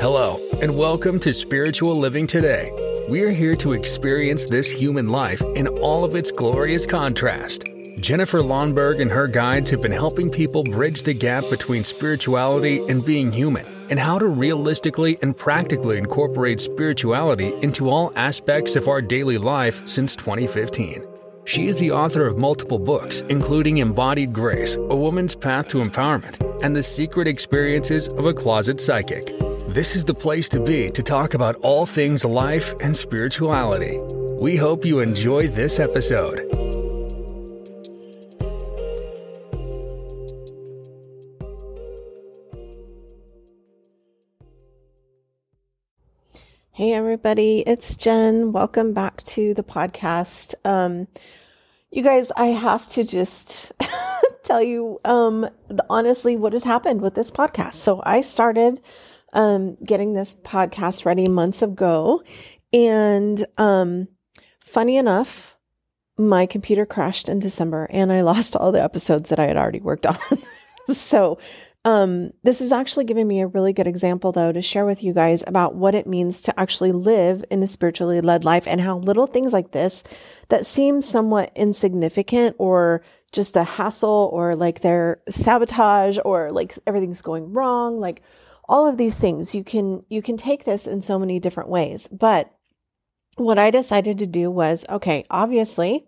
Hello, and welcome to Spiritual Living Today. We are here to experience this human life in all of its glorious contrast. Jennifer Lonnberg and her guides have been helping people bridge the gap between spirituality and being human, and how to realistically and practically incorporate spirituality into all aspects of our daily life since 2015. She is the author of multiple books, including Embodied Grace, A Woman's Path to Empowerment, and The Secret Experiences of a Closet Psychic. This is the place to be to talk about all things life and spirituality. We hope you enjoy this episode. Hey, everybody, it's Jen. Welcome back to the podcast. Um, you guys, I have to just tell you um, honestly what has happened with this podcast. So, I started um, getting this podcast ready months ago, and um, funny enough, my computer crashed in December and I lost all the episodes that I had already worked on. so, um, this is actually giving me a really good example, though, to share with you guys about what it means to actually live in a spiritually led life and how little things like this that seem somewhat insignificant or just a hassle or like they're sabotage or like everything's going wrong, like all of these things, you can, you can take this in so many different ways. But what I decided to do was, okay, obviously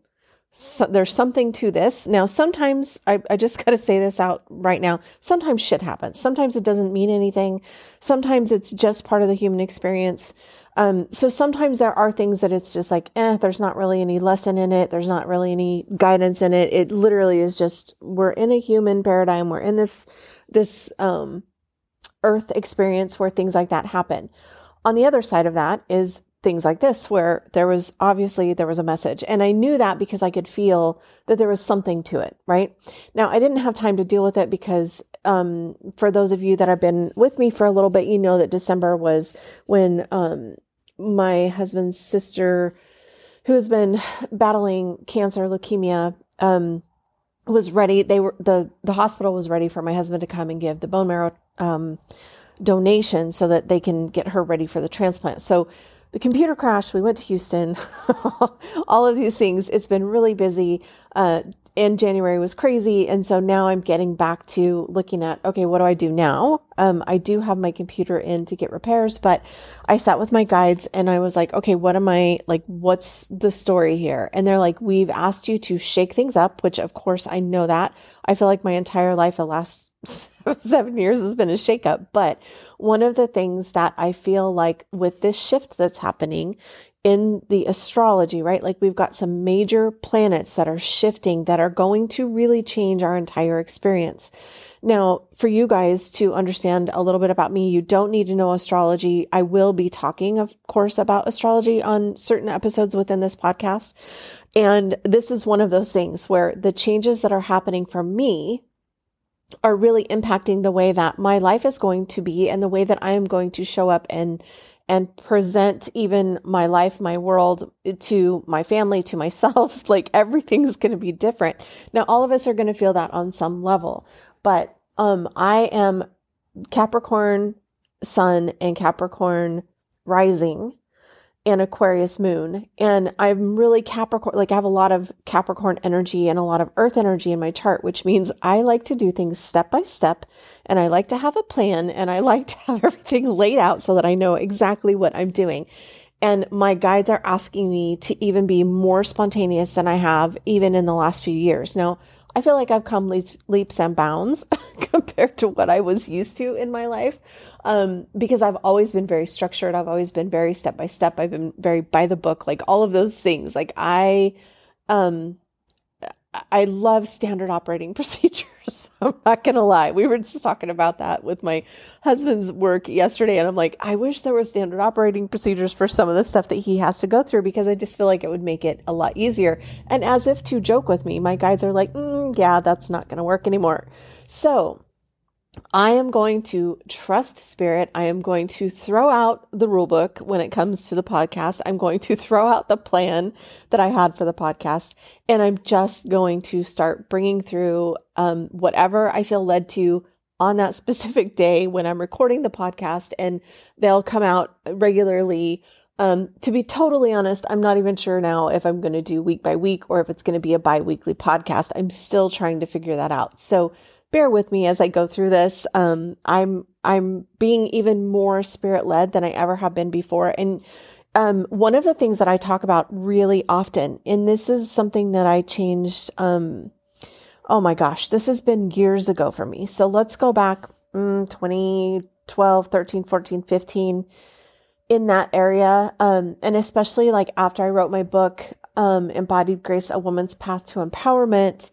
so there's something to this. Now, sometimes I, I just got to say this out right now. Sometimes shit happens. Sometimes it doesn't mean anything. Sometimes it's just part of the human experience. Um, so sometimes there are things that it's just like, eh, there's not really any lesson in it. There's not really any guidance in it. It literally is just, we're in a human paradigm. We're in this, this, um, earth experience where things like that happen. On the other side of that is things like this where there was obviously there was a message and i knew that because i could feel that there was something to it right now i didn't have time to deal with it because um, for those of you that have been with me for a little bit you know that december was when um, my husband's sister who has been battling cancer leukemia um, was ready they were the the hospital was ready for my husband to come and give the bone marrow um, donation so that they can get her ready for the transplant so the computer crashed. We went to Houston. all of these things. It's been really busy. Uh, and January was crazy. And so now I'm getting back to looking at, okay, what do I do now? Um, I do have my computer in to get repairs, but I sat with my guides and I was like, okay, what am I like? What's the story here? And they're like, we've asked you to shake things up, which of course I know that. I feel like my entire life, the last seven years has been a shakeup. But one of the things that I feel like with this shift that's happening in the astrology, right? Like we've got some major planets that are shifting that are going to really change our entire experience. Now, for you guys to understand a little bit about me, you don't need to know astrology. I will be talking, of course, about astrology on certain episodes within this podcast. And this is one of those things where the changes that are happening for me are really impacting the way that my life is going to be and the way that I am going to show up and and present even my life, my world to my family, to myself. like everything's going to be different. Now, all of us are going to feel that on some level, but um, I am Capricorn sun and Capricorn rising and Aquarius moon. And I'm really Capricorn, like I have a lot of Capricorn energy and a lot of earth energy in my chart, which means I like to do things step by step and I like to have a plan and I like to have everything laid out so that I know exactly what I'm doing. And my guides are asking me to even be more spontaneous than I have even in the last few years. Now, I feel like I've come leaps, leaps and bounds compared to what I was used to in my life. Um, because I've always been very structured. I've always been very step by step. I've been very by the book, like all of those things. Like I, um, I love standard operating procedures. I'm not going to lie. We were just talking about that with my husband's work yesterday. And I'm like, I wish there were standard operating procedures for some of the stuff that he has to go through because I just feel like it would make it a lot easier. And as if to joke with me, my guides are like, mm, yeah, that's not going to work anymore. So I am going to trust spirit. I am going to throw out the rule book when it comes to the podcast. I'm going to throw out the plan that I had for the podcast. And I'm just going to start bringing through um, whatever I feel led to on that specific day when I'm recording the podcast, and they'll come out regularly. Um, to be totally honest, I'm not even sure now if I'm going to do week by week or if it's going to be a bi weekly podcast. I'm still trying to figure that out. So bear with me as I go through this. Um, I'm I'm being even more spirit led than I ever have been before, and um, one of the things that I talk about really often, and this is something that I changed. Um, oh my gosh, this has been years ago for me. So let's go back mm, 2012, 13, 14, 15 in that area. Um, and especially like after I wrote my book, um, Embodied Grace, A Woman's Path to Empowerment,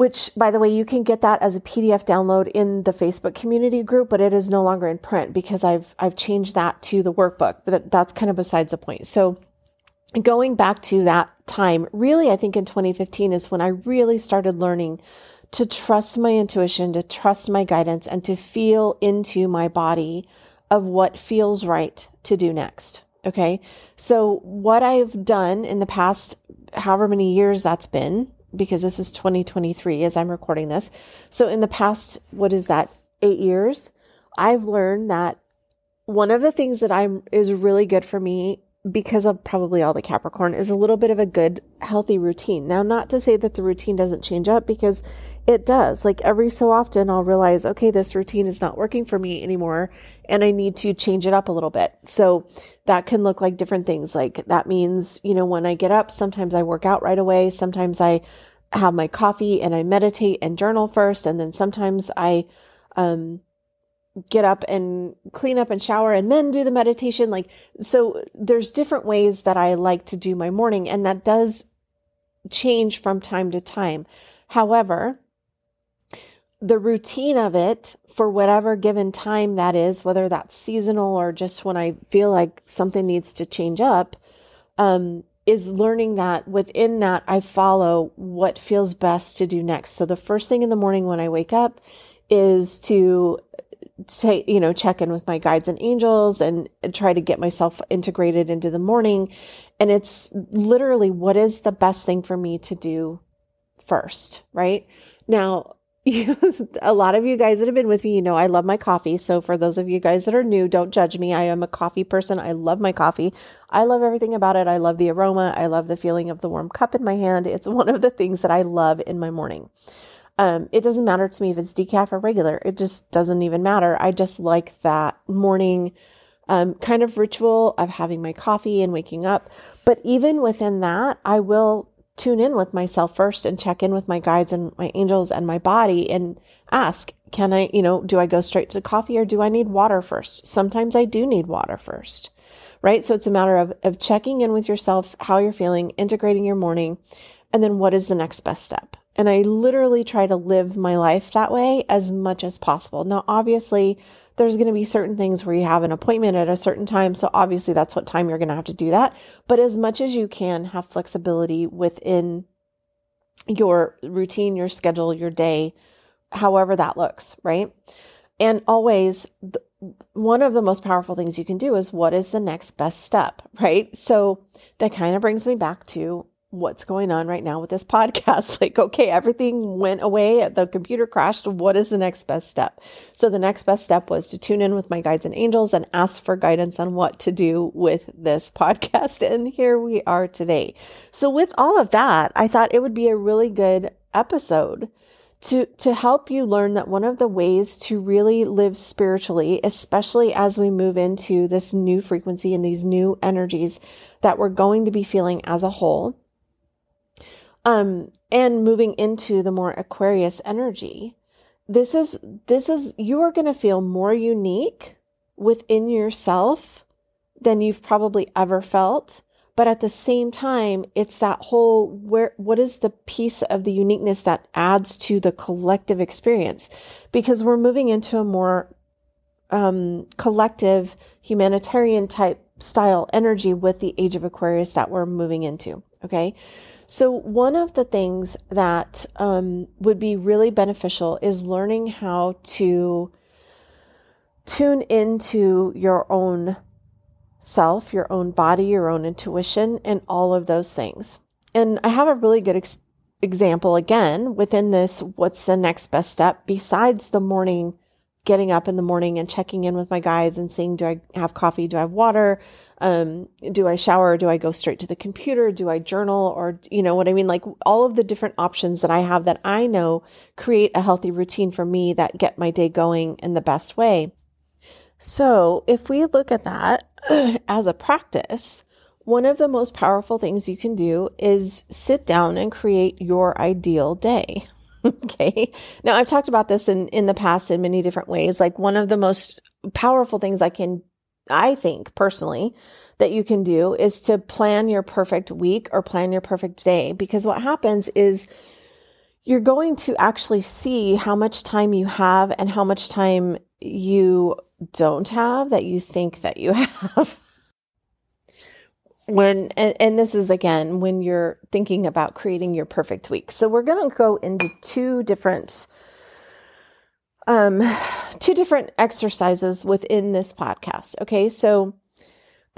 which by the way, you can get that as a PDF download in the Facebook community group, but it is no longer in print because I've, I've changed that to the workbook, but that's kind of besides the point. So going back to that time, really, I think in 2015 is when I really started learning to trust my intuition, to trust my guidance, and to feel into my body of what feels right to do next. Okay. So, what I've done in the past, however many years that's been, because this is 2023 as I'm recording this. So, in the past, what is that, eight years, I've learned that one of the things that I'm is really good for me because of probably all the Capricorn is a little bit of a good, healthy routine. Now, not to say that the routine doesn't change up because it does. Like every so often, I'll realize, okay, this routine is not working for me anymore and I need to change it up a little bit. So that can look like different things. Like that means, you know, when I get up, sometimes I work out right away. Sometimes I have my coffee and I meditate and journal first. And then sometimes I, um, get up and clean up and shower and then do the meditation. Like, so there's different ways that I like to do my morning and that does change from time to time. However, the routine of it for whatever given time that is, whether that's seasonal or just when I feel like something needs to change up, um, is learning that within that I follow what feels best to do next. So the first thing in the morning when I wake up is to take you know check in with my guides and angels and try to get myself integrated into the morning and it's literally what is the best thing for me to do first right now a lot of you guys that have been with me, you know, I love my coffee. So for those of you guys that are new, don't judge me. I am a coffee person. I love my coffee. I love everything about it. I love the aroma. I love the feeling of the warm cup in my hand. It's one of the things that I love in my morning. Um, it doesn't matter to me if it's decaf or regular. It just doesn't even matter. I just like that morning um, kind of ritual of having my coffee and waking up. But even within that, I will tune in with myself first and check in with my guides and my angels and my body and ask, can I, you know, do I go straight to coffee or do I need water first? Sometimes I do need water first, right? So it's a matter of, of checking in with yourself, how you're feeling, integrating your morning, and then what is the next best step? And I literally try to live my life that way as much as possible. Now, obviously, there's going to be certain things where you have an appointment at a certain time. So obviously that's what time you're going to have to do that. But as much as you can have flexibility within your routine, your schedule, your day, however that looks, right? And always one of the most powerful things you can do is what is the next best step, right? So that kind of brings me back to what's going on right now with this podcast. Like, okay, everything went away, the computer crashed. What is the next best step? So the next best step was to tune in with my guides and angels and ask for guidance on what to do with this podcast. And here we are today. So with all of that, I thought it would be a really good episode to to help you learn that one of the ways to really live spiritually especially as we move into this new frequency and these new energies that we're going to be feeling as a whole um, and moving into the more Aquarius energy, this is, this is, you are going to feel more unique within yourself than you've probably ever felt. But at the same time, it's that whole where, what is the piece of the uniqueness that adds to the collective experience? Because we're moving into a more um, collective humanitarian type style energy with the age of Aquarius that we're moving into. Okay. So, one of the things that um, would be really beneficial is learning how to tune into your own self, your own body, your own intuition, and all of those things. And I have a really good ex- example again within this, what's the next best step besides the morning, getting up in the morning and checking in with my guides and seeing, do I have coffee? Do I have water? Um, do I shower? Do I go straight to the computer? Do I journal? Or, you know what I mean? Like all of the different options that I have that I know create a healthy routine for me that get my day going in the best way. So if we look at that as a practice, one of the most powerful things you can do is sit down and create your ideal day. okay. Now I've talked about this in, in the past in many different ways. Like one of the most powerful things I can, I think personally, that you can do is to plan your perfect week or plan your perfect day. Because what happens is you're going to actually see how much time you have and how much time you don't have that you think that you have. When and, and this is again when you're thinking about creating your perfect week. So we're going to go into two different um two different exercises within this podcast. Okay? So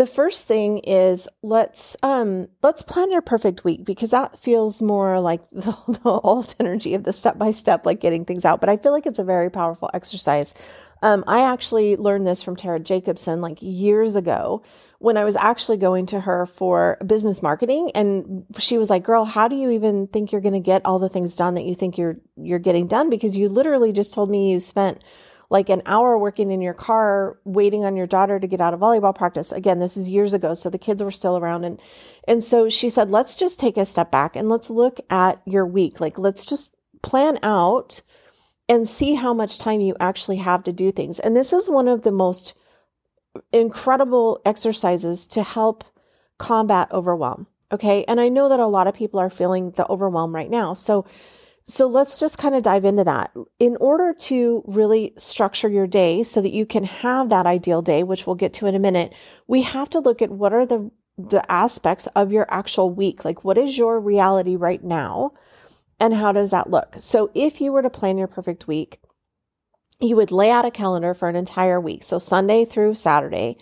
the first thing is let's um let's plan your perfect week because that feels more like the, the old energy of the step by step like getting things out. But i feel like it's a very powerful exercise. Um, i actually learned this from tara jacobson like years ago when i was actually going to her for business marketing. And she was like girl how do you even think you're going to get all the things done that you think you're you're getting done? Because you literally just told me you spent like an hour working in your car waiting on your daughter to get out of volleyball practice. Again, this is years ago, so the kids were still around and and so she said, "Let's just take a step back and let's look at your week. Like let's just plan out and see how much time you actually have to do things." And this is one of the most incredible exercises to help combat overwhelm. Okay? And I know that a lot of people are feeling the overwhelm right now. So so let's just kind of dive into that. In order to really structure your day so that you can have that ideal day, which we'll get to in a minute, we have to look at what are the the aspects of your actual week. Like what is your reality right now? And how does that look? So if you were to plan your perfect week, you would lay out a calendar for an entire week. So Sunday through Saturday,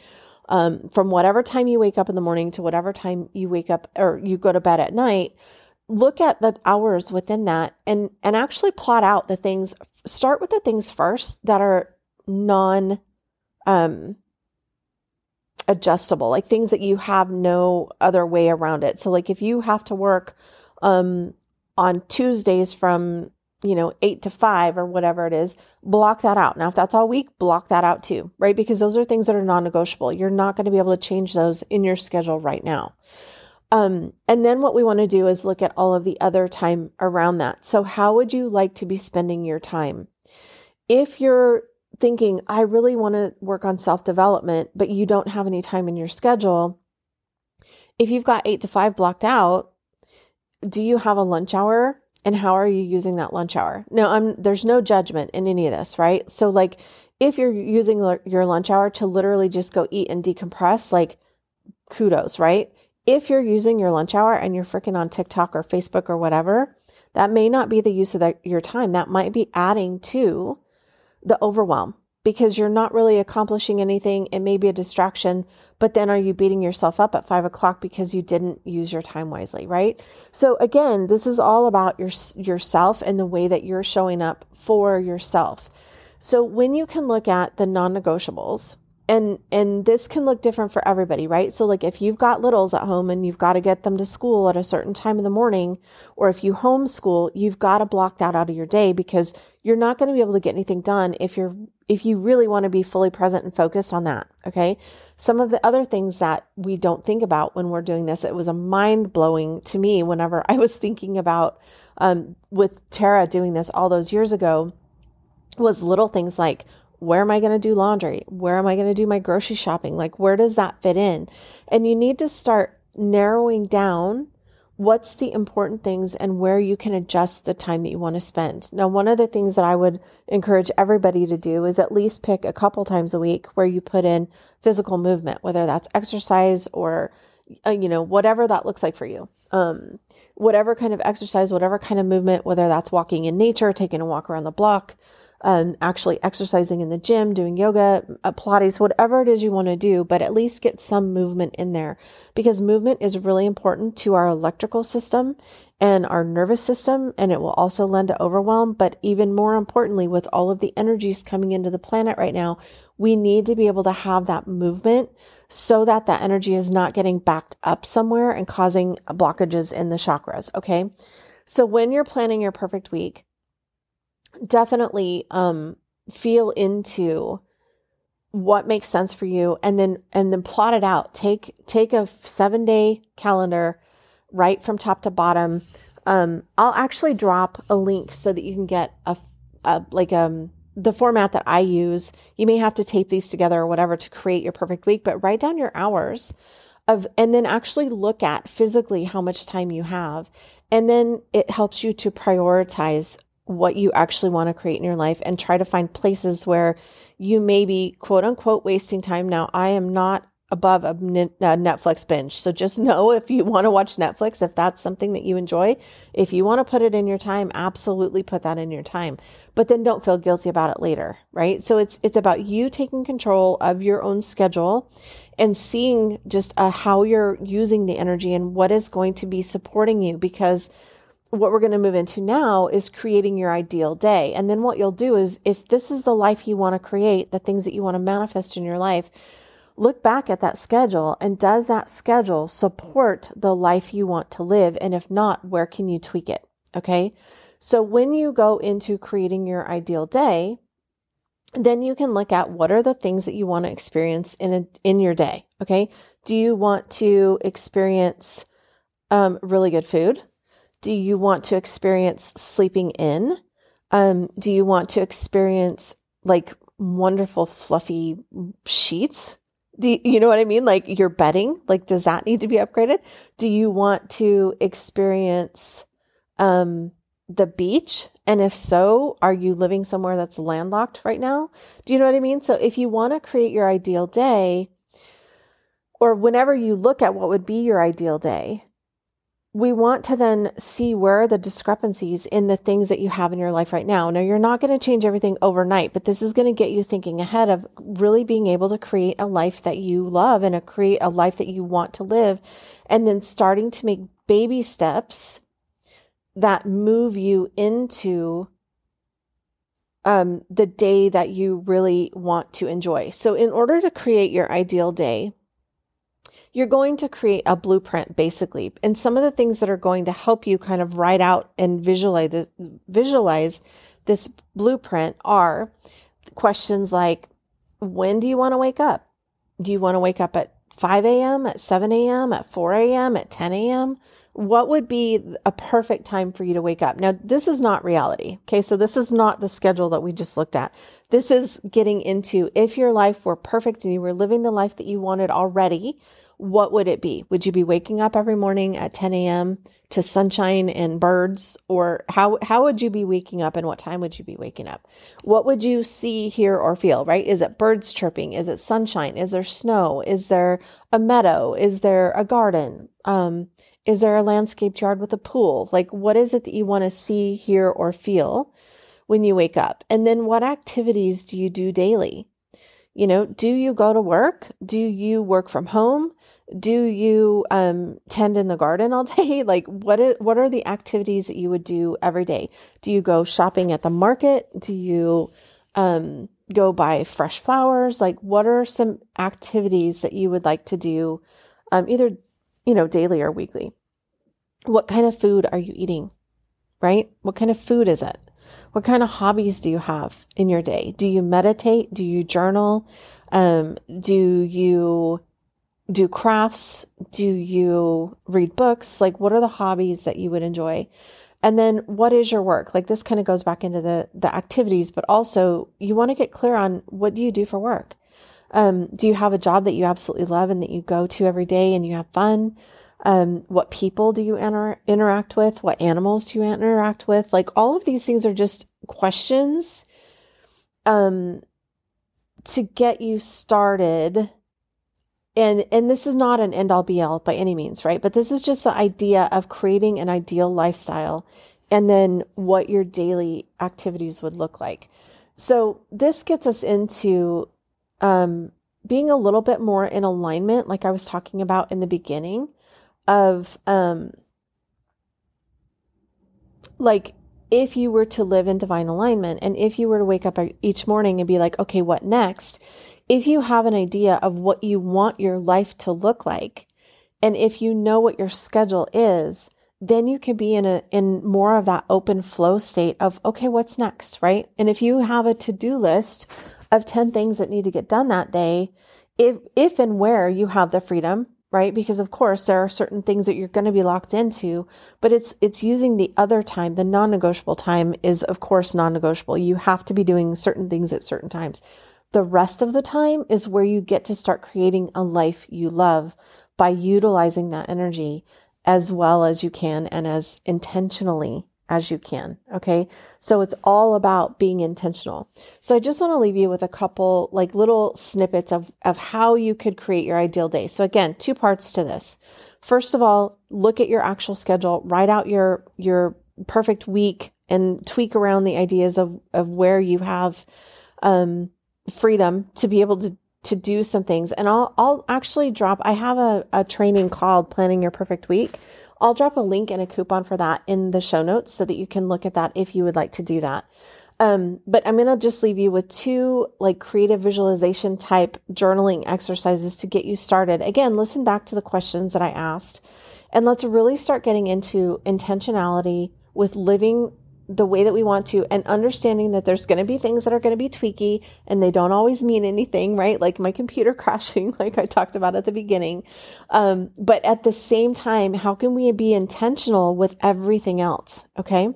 um, from whatever time you wake up in the morning to whatever time you wake up or you go to bed at night, look at the hours within that and and actually plot out the things start with the things first that are non um adjustable like things that you have no other way around it. So like if you have to work um on Tuesdays from you know 8 to 5 or whatever it is block that out. Now if that's all week block that out too right? Because those are things that are non-negotiable. You're not going to be able to change those in your schedule right now um, and then what we want to do is look at all of the other time around that. So, how would you like to be spending your time? If you're thinking, I really want to work on self development, but you don't have any time in your schedule, if you've got eight to five blocked out, do you have a lunch hour? And how are you using that lunch hour? Now, I'm, there's no judgment in any of this, right? So, like, if you're using your lunch hour to literally just go eat and decompress, like, kudos, right? If you're using your lunch hour and you're freaking on TikTok or Facebook or whatever, that may not be the use of your time. That might be adding to the overwhelm because you're not really accomplishing anything. It may be a distraction, but then are you beating yourself up at five o'clock because you didn't use your time wisely, right? So again, this is all about your, yourself and the way that you're showing up for yourself. So when you can look at the non-negotiables, and and this can look different for everybody right? So like if you've got littles at home and you've got to get them to school at a certain time in the morning or if you homeschool you've got to block that out of your day because you're not going to be able to get anything done if you're if you really want to be fully present and focused on that okay? Some of the other things that we don't think about when we're doing this it was a mind blowing to me whenever i was thinking about um, with tara doing this all those years ago was little things like where am I going to do laundry? Where am I going to do my grocery shopping? Like, where does that fit in? And you need to start narrowing down what's the important things and where you can adjust the time that you want to spend. Now, one of the things that I would encourage everybody to do is at least pick a couple times a week where you put in physical movement, whether that's exercise or, uh, you know, whatever that looks like for you. Um, whatever kind of exercise, whatever kind of movement, whether that's walking in nature, taking a walk around the block, um, actually exercising in the gym, doing yoga, uh, Pilates, whatever it is you want to do, but at least get some movement in there because movement is really important to our electrical system and our nervous system, and it will also lend to overwhelm. But even more importantly, with all of the energies coming into the planet right now, we need to be able to have that movement so that that energy is not getting backed up somewhere and causing blockages in the chakras. Okay. So when you're planning your perfect week, definitely um, feel into what makes sense for you and then and then plot it out. Take take a seven day calendar right from top to bottom. Um, i'll actually drop a link so that you can get a, a like um the format that i use. You may have to tape these together or whatever to create your perfect week but write down your hours of and then actually look at physically how much time you have. And then it helps you to prioritize what you actually want to create in your life and try to find places where you may be quote unquote wasting time. Now, I am not above a Netflix binge. So just know if you want to watch Netflix, if that's something that you enjoy, if you want to put it in your time, absolutely put that in your time. But then don't feel guilty about it later, right? So it's it's about you taking control of your own schedule and seeing just uh, how you're using the energy and what is going to be supporting you because what we're going to move into now is creating your ideal day. And then what you'll do is if this is the life you want to create, the things that you want to manifest in your life, look back at that schedule and does that schedule support the life you want to live? And if not, where can you tweak it? Okay. So when you go into creating your ideal day, then you can look at what are the things that you want to experience in a, in your day. Okay. Do you want to experience um, really good food? Do you want to experience sleeping in? Um, do you want to experience like wonderful fluffy sheets? Do you, you know what I mean? Like your bedding, like does that need to be upgraded? Do you want to experience um, the beach? And if so, are you living somewhere that's landlocked right now? Do you know what I mean? So if you want to create your ideal day, or whenever you look at what would be your ideal day, we want to then see where are the discrepancies in the things that you have in your life right now. Now, you're not going to change everything overnight, but this is going to get you thinking ahead of really being able to create a life that you love and a create a life that you want to live. And then starting to make baby steps that move you into um, the day that you really want to enjoy. So, in order to create your ideal day, you're going to create a blueprint basically. And some of the things that are going to help you kind of write out and visualize the, visualize this blueprint are questions like when do you want to wake up? Do you want to wake up at 5 a.m., at 7 a.m., at 4 a.m., at 10 a.m.? What would be a perfect time for you to wake up? Now, this is not reality. Okay. So this is not the schedule that we just looked at. This is getting into if your life were perfect and you were living the life that you wanted already, what would it be? Would you be waking up every morning at 10 a.m. to sunshine and birds? Or how, how would you be waking up and what time would you be waking up? What would you see, hear, or feel, right? Is it birds chirping? Is it sunshine? Is there snow? Is there a meadow? Is there a garden? Um, is there a landscaped yard with a pool? Like, what is it that you want to see, hear, or feel when you wake up? And then what activities do you do daily? You know, do you go to work? Do you work from home? Do you um, tend in the garden all day? Like, what are, what are the activities that you would do every day? Do you go shopping at the market? Do you um, go buy fresh flowers? Like, what are some activities that you would like to do, um, either you know, daily or weekly? What kind of food are you eating? Right? What kind of food is it? What kind of hobbies do you have in your day? Do you meditate? Do you journal? Um, do you do crafts? Do you read books? Like, what are the hobbies that you would enjoy? And then what is your work? Like this kind of goes back into the, the activities, but also you want to get clear on what do you do for work? Um, do you have a job that you absolutely love and that you go to every day and you have fun? Um, what people do you inter- interact with? What animals do you interact with? Like all of these things are just questions um, to get you started. And and this is not an end all be all by any means, right? But this is just the idea of creating an ideal lifestyle and then what your daily activities would look like. So this gets us into um, being a little bit more in alignment, like I was talking about in the beginning, of um, like if you were to live in divine alignment and if you were to wake up each morning and be like, okay, what next? If you have an idea of what you want your life to look like, and if you know what your schedule is, then you can be in a in more of that open flow state of okay, what's next, right? And if you have a to-do list of 10 things that need to get done that day, if if and where you have the freedom right? Because of course there are certain things that you're going to be locked into but it's it's using the other time the non-negotiable time is of course non-negotiable. You have to be doing certain things at certain times. The rest of the time is where you get to start creating a life you love by utilizing that energy as well as you can and as intentionally as you can. Okay. So it's all about being intentional. So I just want to leave you with a couple like little snippets of, of how you could create your ideal day. So again, two parts to this. First of all, look at your actual schedule, write out your, your perfect week and tweak around the ideas of, of where you have, um, freedom to be able to to do some things and I'll I'll actually drop I have a, a training called planning your perfect week I'll drop a link and a coupon for that in the show notes so that you can look at that if you would like to do that. Um, but I'm going to just leave you with two like creative visualization type journaling exercises to get you started. Again, listen back to the questions that I asked and let's really start getting into intentionality with living the way that we want to and understanding that there's going to be things that are going to be tweaky and they don't always mean anything, right? Like my computer crashing, like I talked about at the beginning. Um, but at the same time, how can we be intentional with everything else? Okay.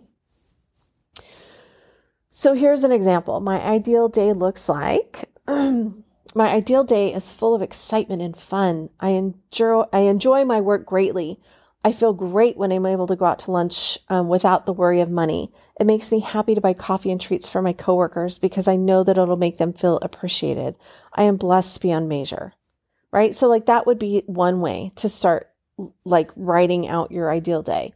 So here's an example. My ideal day looks like my ideal day is full of excitement and fun. I enjoy, I enjoy my work greatly. I feel great when I'm able to go out to lunch um, without the worry of money. It makes me happy to buy coffee and treats for my coworkers because I know that it'll make them feel appreciated. I am blessed beyond measure. Right? So like that would be one way to start like writing out your ideal day.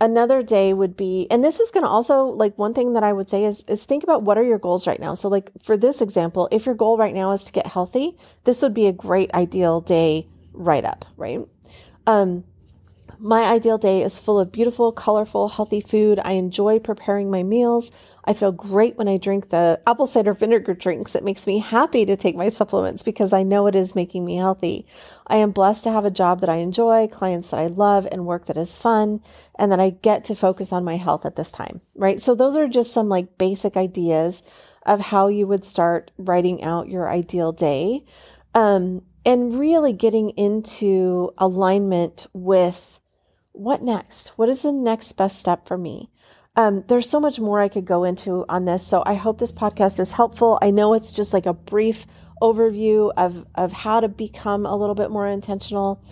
Another day would be, and this is going to also like one thing that I would say is, is think about what are your goals right now. So like for this example, if your goal right now is to get healthy, this would be a great ideal day write up, right? Um, my ideal day is full of beautiful, colorful, healthy food. I enjoy preparing my meals. I feel great when I drink the apple cider vinegar drinks. It makes me happy to take my supplements because I know it is making me healthy. I am blessed to have a job that I enjoy, clients that I love, and work that is fun, and that I get to focus on my health at this time, right? So those are just some like basic ideas of how you would start writing out your ideal day. Um, and really getting into alignment with what next? What is the next best step for me? Um, there's so much more I could go into on this. So I hope this podcast is helpful. I know it's just like a brief overview of, of how to become a little bit more intentional.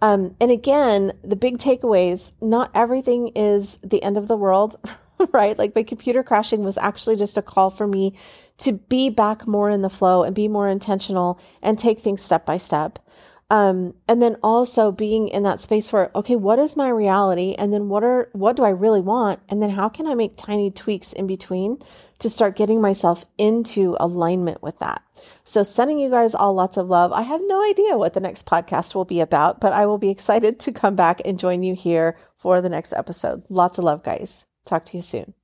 Um, and again, the big takeaways, not everything is the end of the world, right? Like my computer crashing was actually just a call for me to be back more in the flow and be more intentional and take things step by step. Um, and then also being in that space where, okay, what is my reality? And then what are, what do I really want? And then how can I make tiny tweaks in between to start getting myself into alignment with that? So sending you guys all lots of love. I have no idea what the next podcast will be about, but I will be excited to come back and join you here for the next episode. Lots of love, guys. Talk to you soon.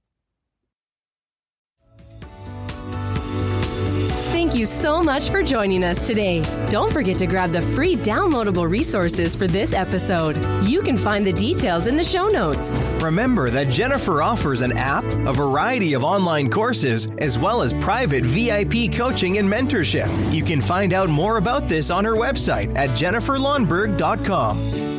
Thank you so much for joining us today. Don't forget to grab the free downloadable resources for this episode. You can find the details in the show notes. Remember that Jennifer offers an app, a variety of online courses, as well as private VIP coaching and mentorship. You can find out more about this on her website at jenniferlonnberg.com.